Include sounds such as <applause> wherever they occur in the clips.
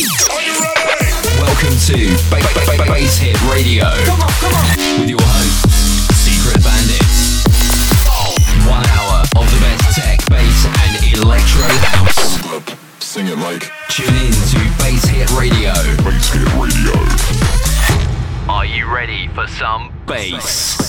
Welcome to ba- ba- ba- Bass Hit Radio Come on, come on. with your hosts, Secret Bandits. One hour of the best tech, bass, and electro house. Sing it like Tune in to Bass Hit Radio. Bass Hit Radio. Are you ready for some bass?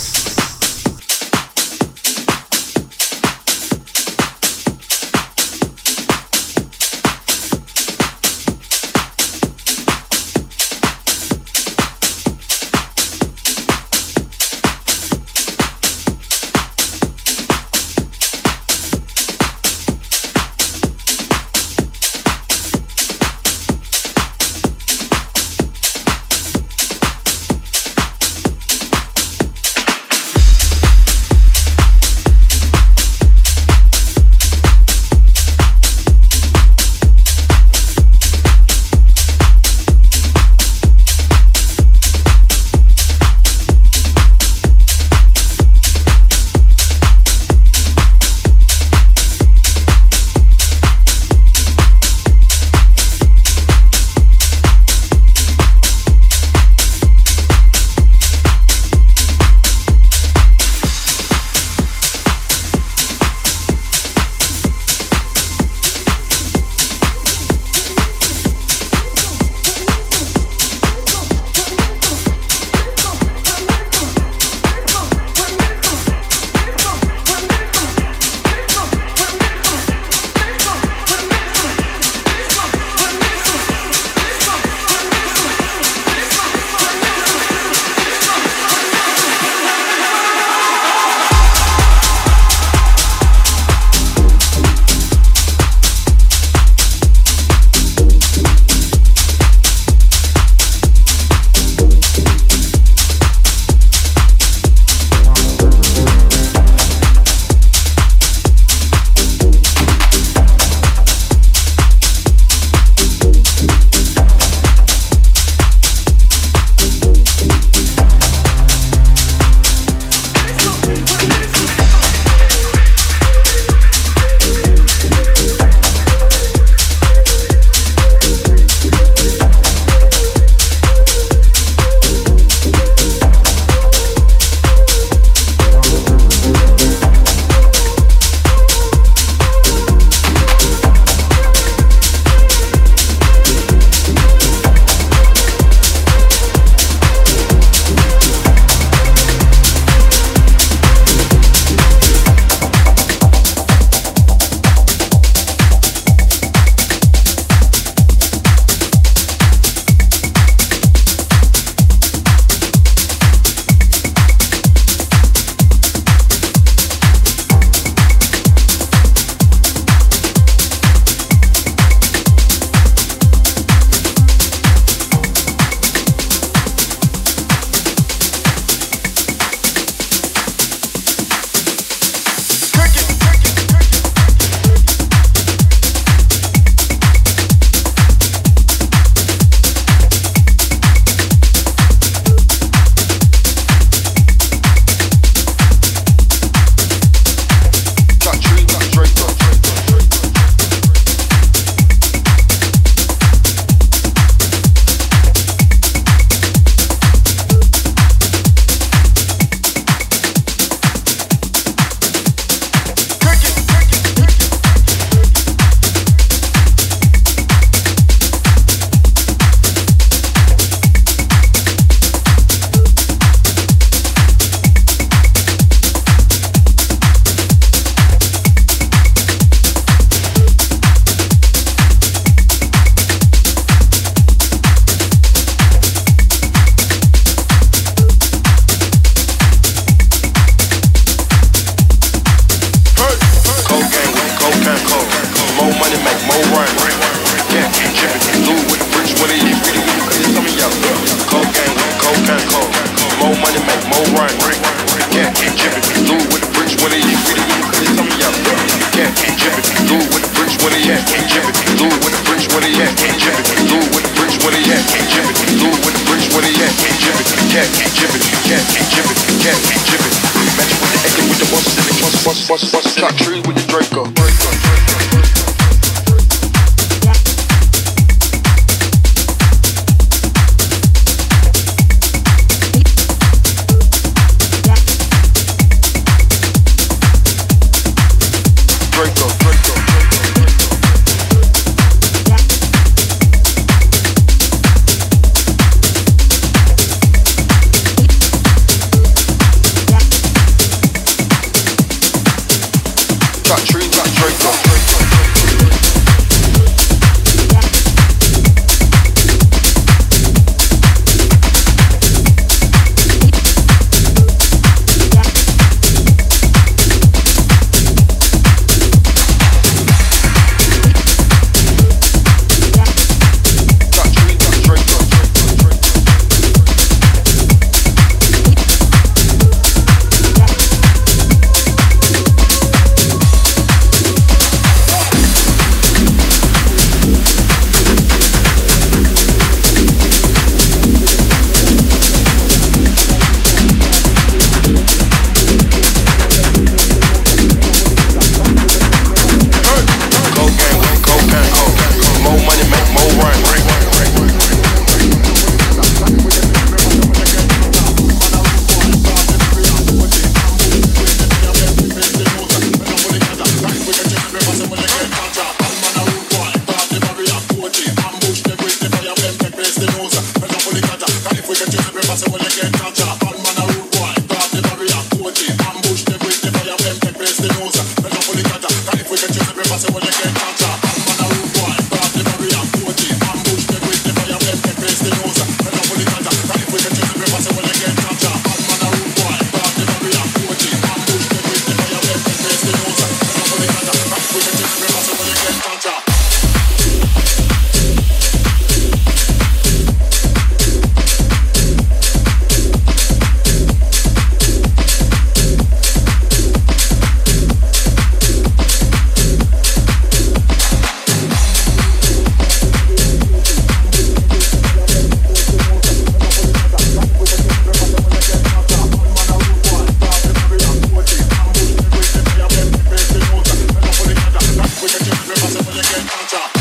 get on top.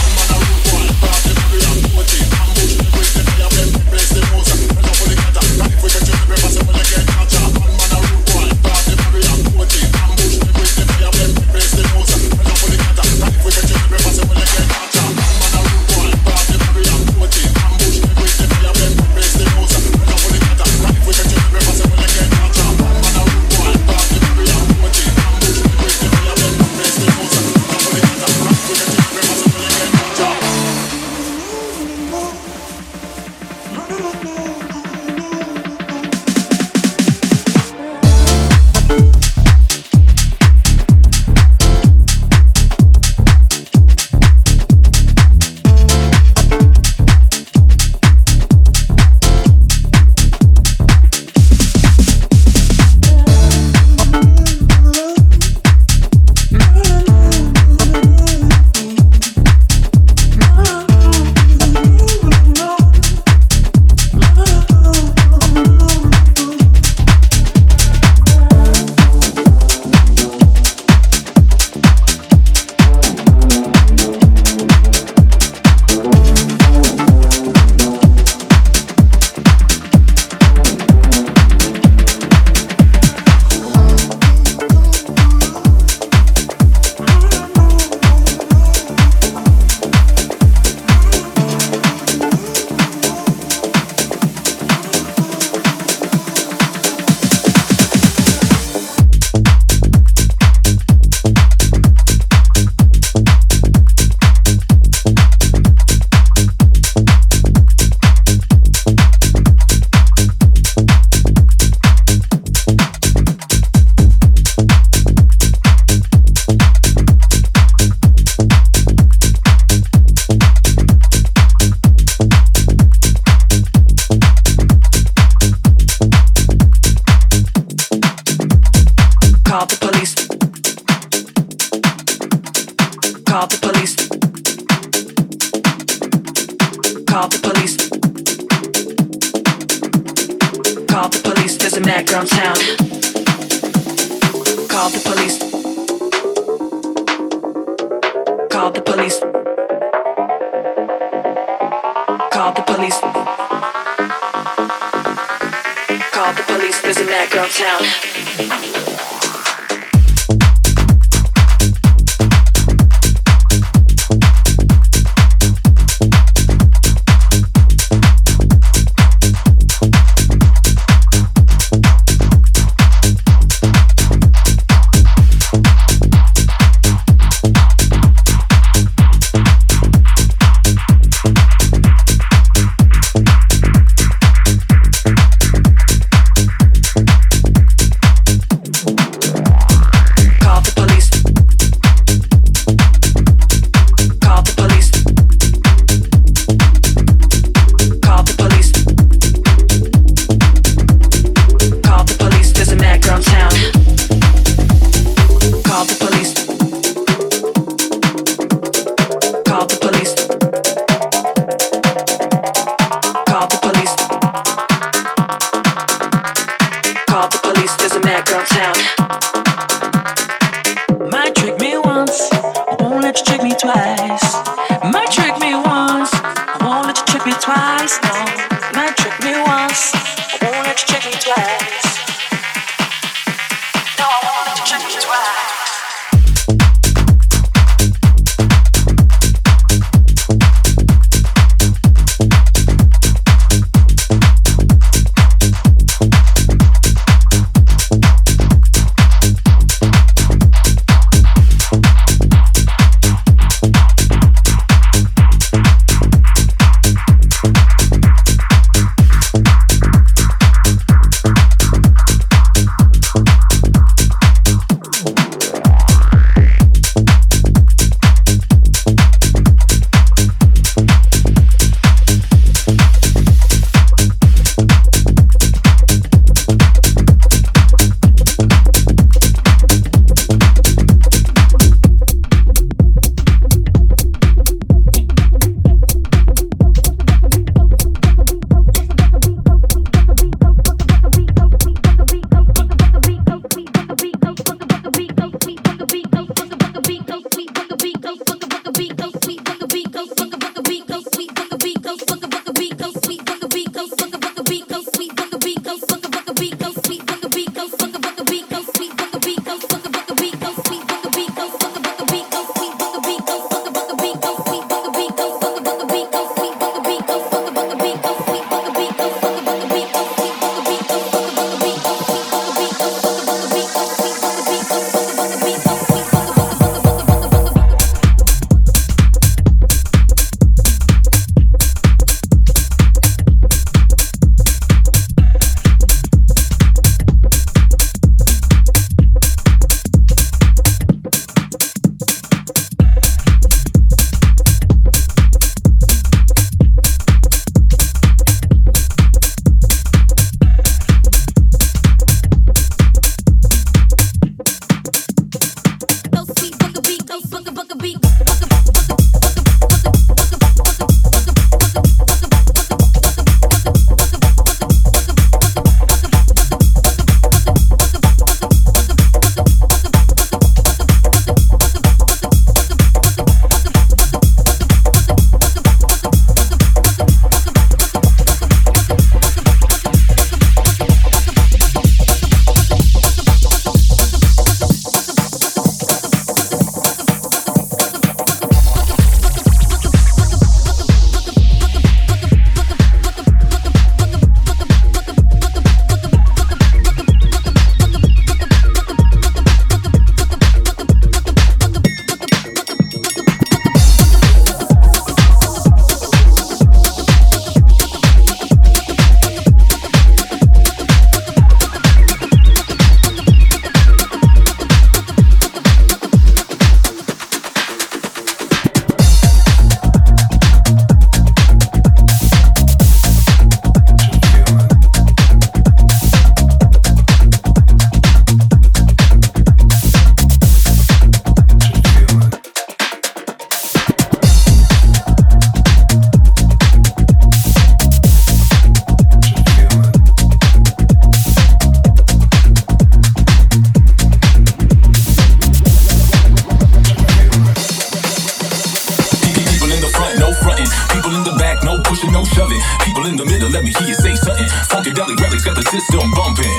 People in the middle, let me hear you say something. Funkadelic relics got the system bumping.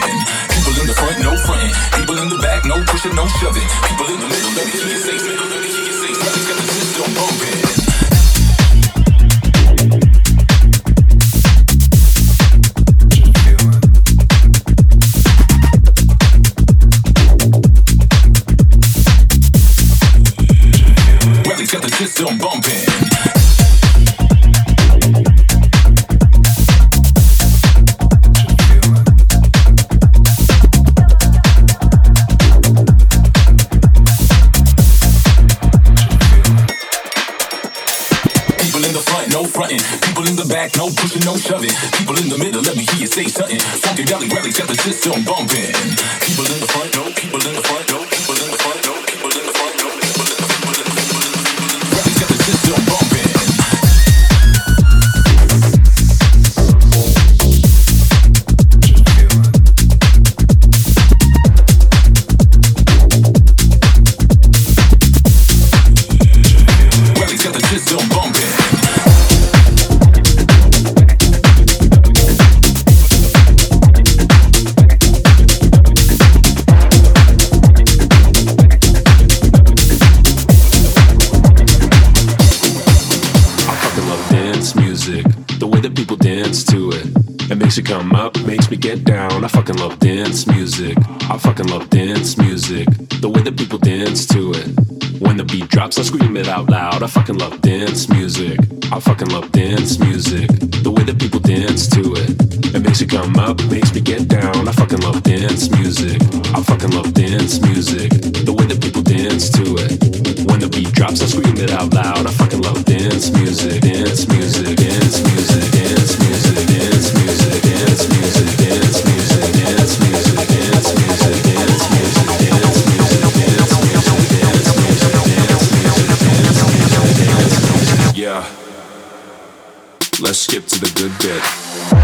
People in the front, no fronting. People in the back, no pushing, no shoving. People in the middle, let me hear you say something. system bumping. dance music, the way that people dance to it. It makes me come up, makes me get down. I fucking love dance music. I fucking love dance music, the way that people dance to it. When the beat drops, I scream it out loud. I fucking love dance music, dance music, dance music, dance music, dance music, dance music. Dance music. good bit.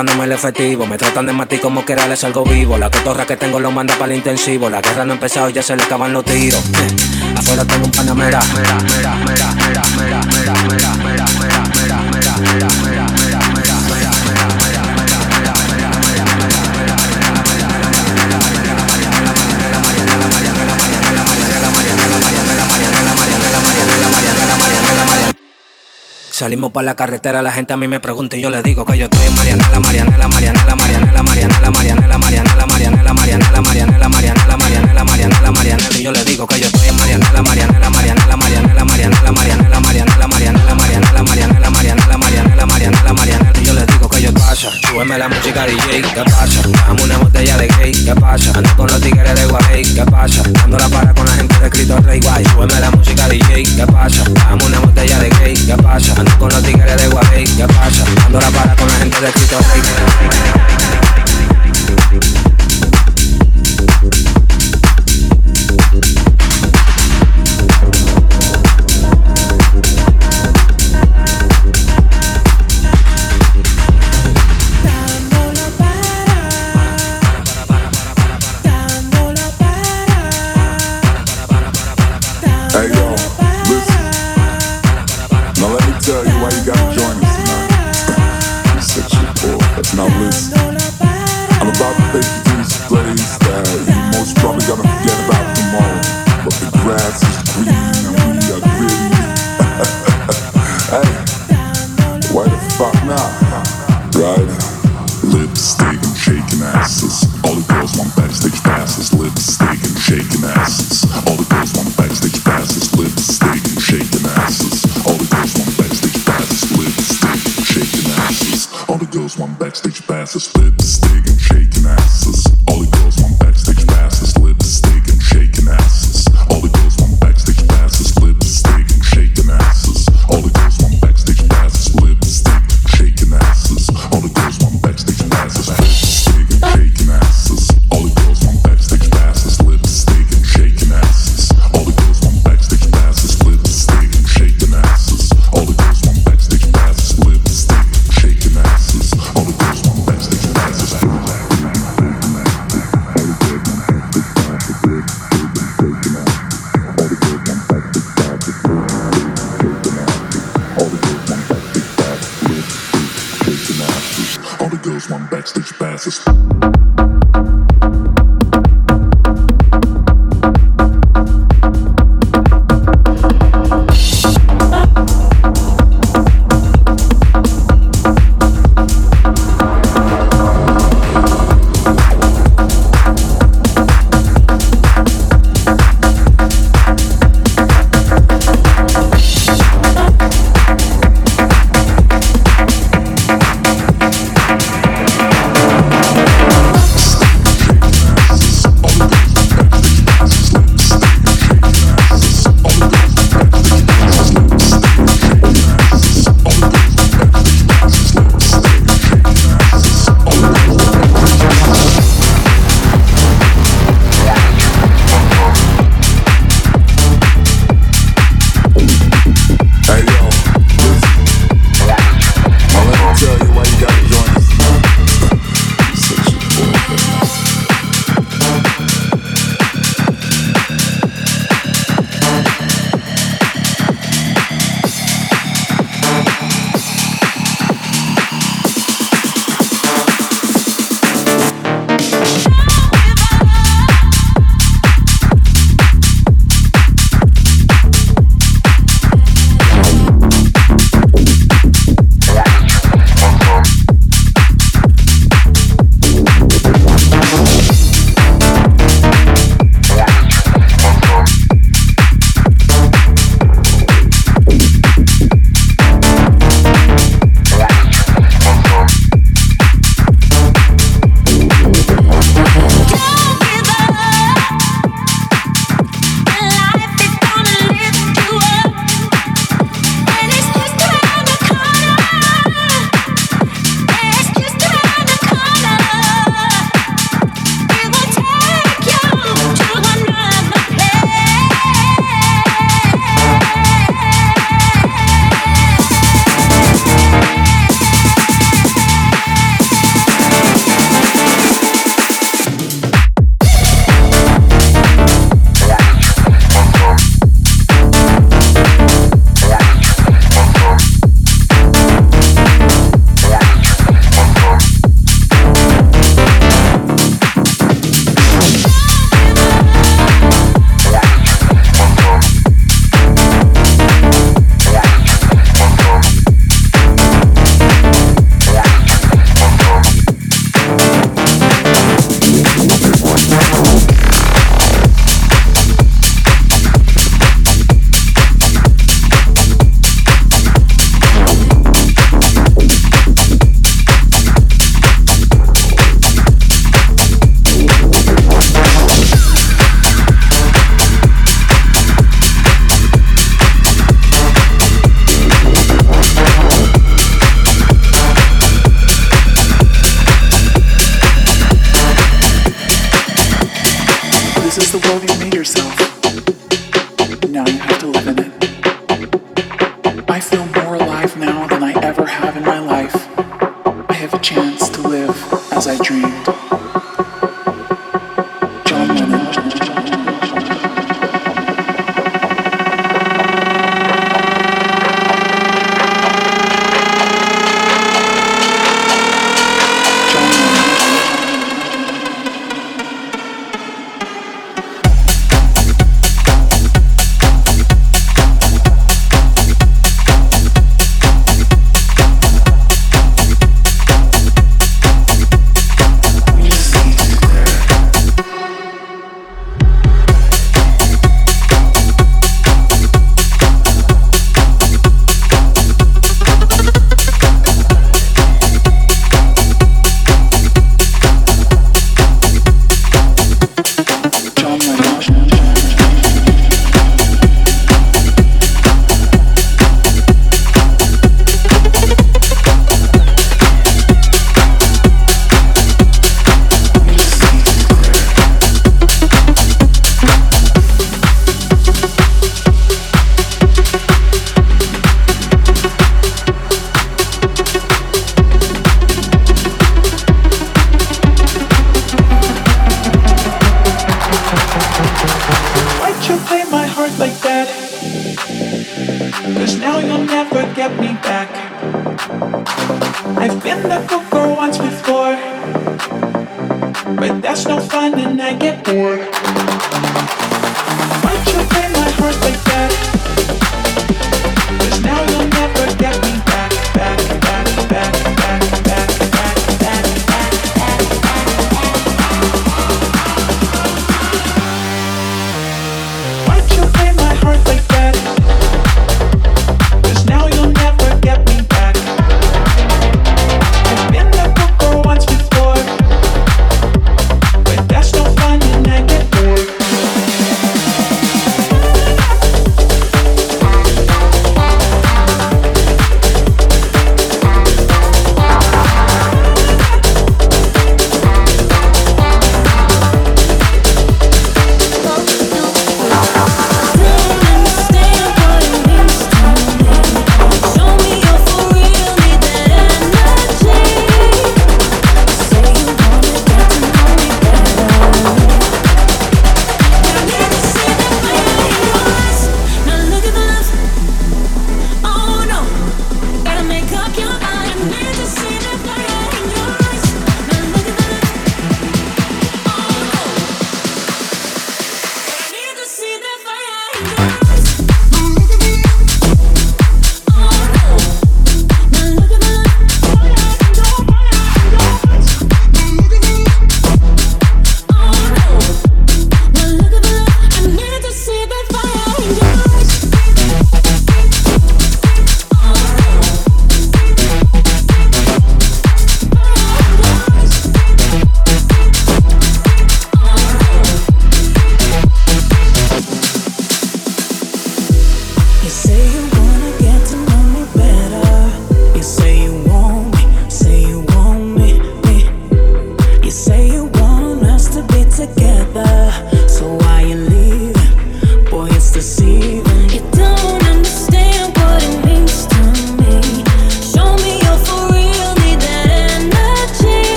Buscándome el efectivo. Me tratan de matar como que les algo vivo. La cotorra que tengo lo manda para el intensivo. La guerra no ha empezado y ya se le acaban los tiros. <laughs> Afuera tengo un panamera. Salimos por la carretera, la gente a mí me pregunta y yo le digo que yo estoy en Marianela, Marianela, Marianela, Marianela, Marianela, Marianela, Marianela, Marianela, Marianela, Marianela, Marianela, Marianela, Marianela, Marianela, y yo le digo que yo estoy en Marianela, Marianela, Marianela, Marianela, Marianela, Marianela, Marianela, Marianela, Marianela, Marianela, Marianela, Marianela, Marianela, Marianela, súbeme la música DJ, ¿qué pasa? Dame una botella de gay, ¿qué pasa? Ando con los tigres de Guay, ¿qué pasa? Dando la para con la gente de Cristo Rey Guay, súbeme la música DJ, ¿qué pasa? Dame una botella de gay, ¿qué pasa? con los tigres de Guay, ¿qué pasa? Ando la para con la gente de Cristo It's.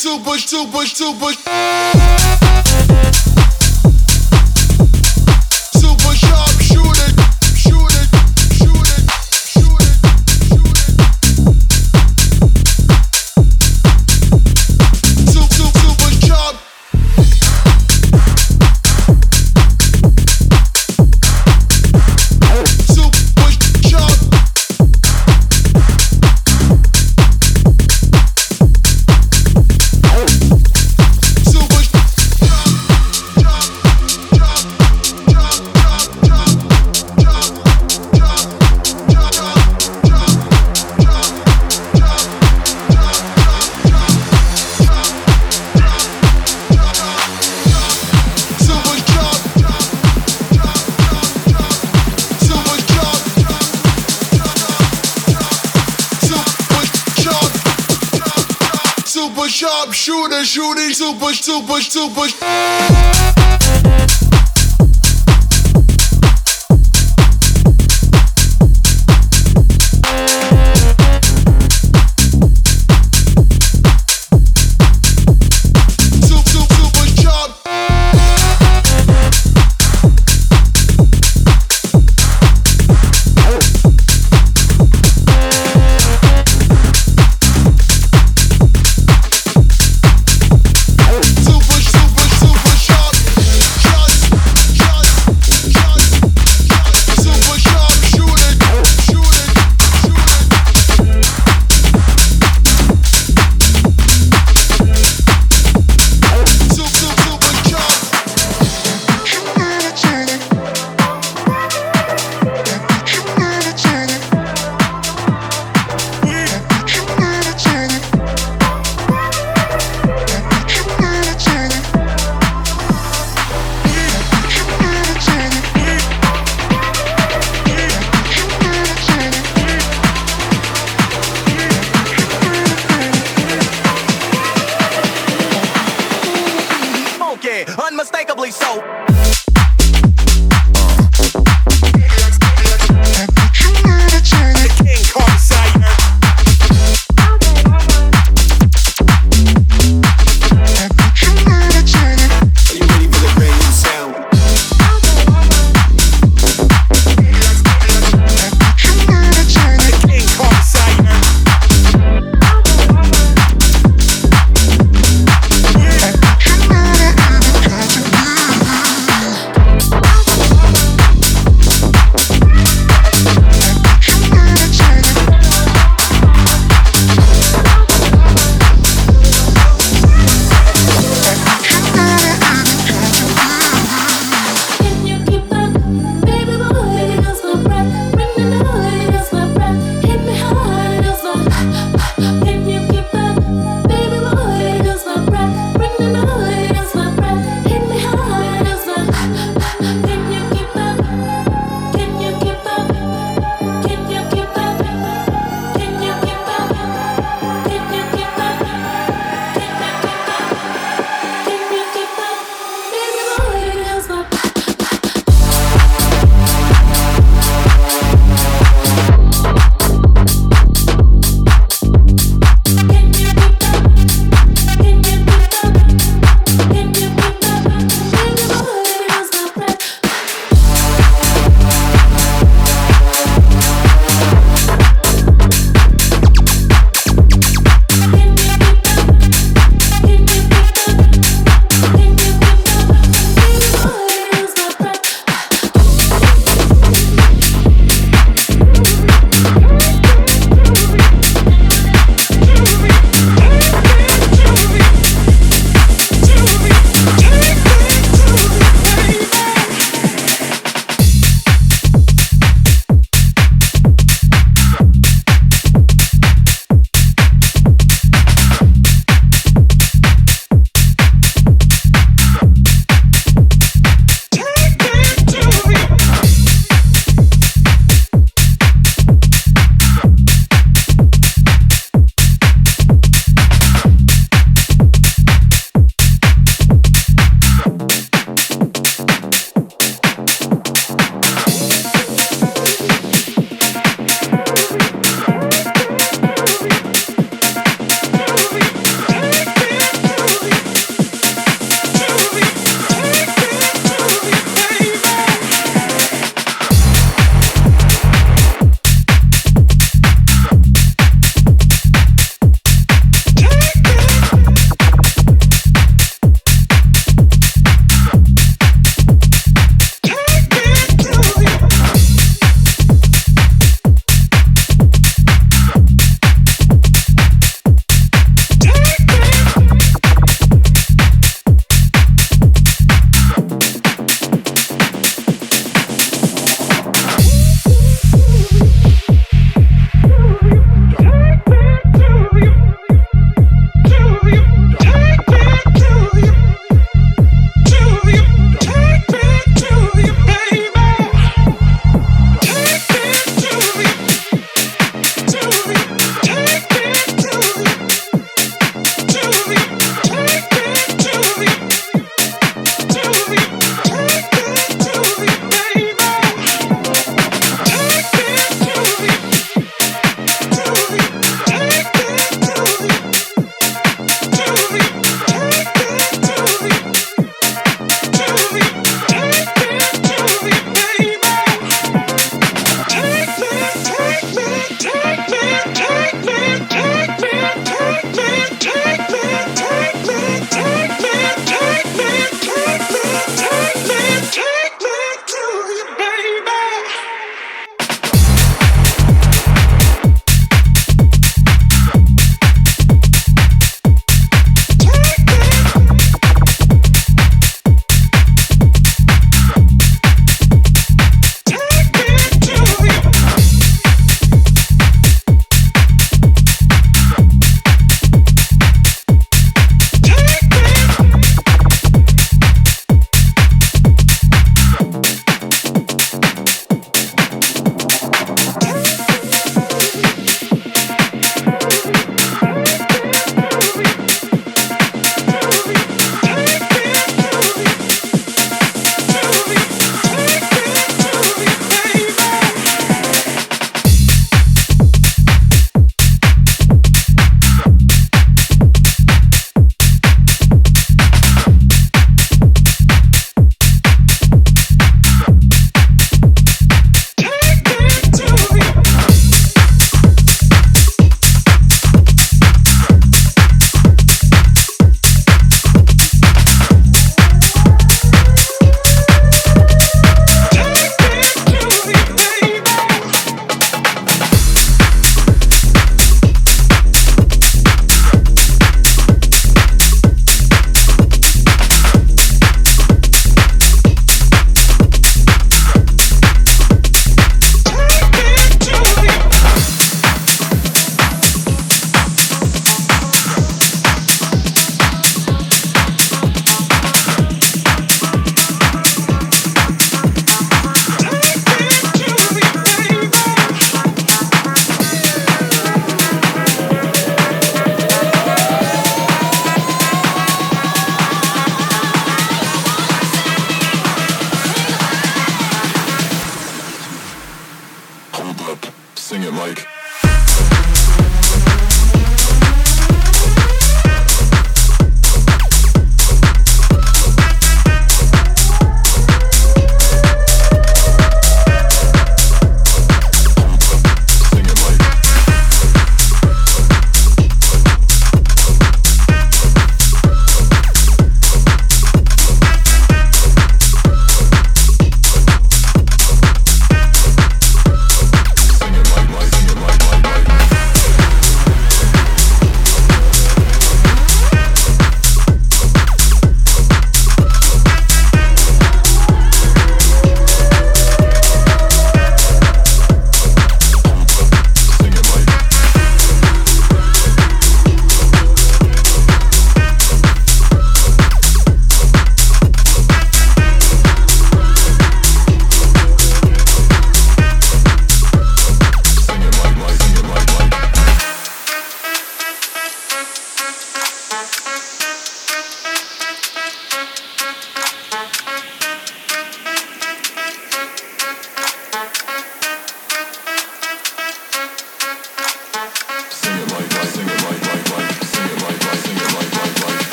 Shooting super, super, super. Super super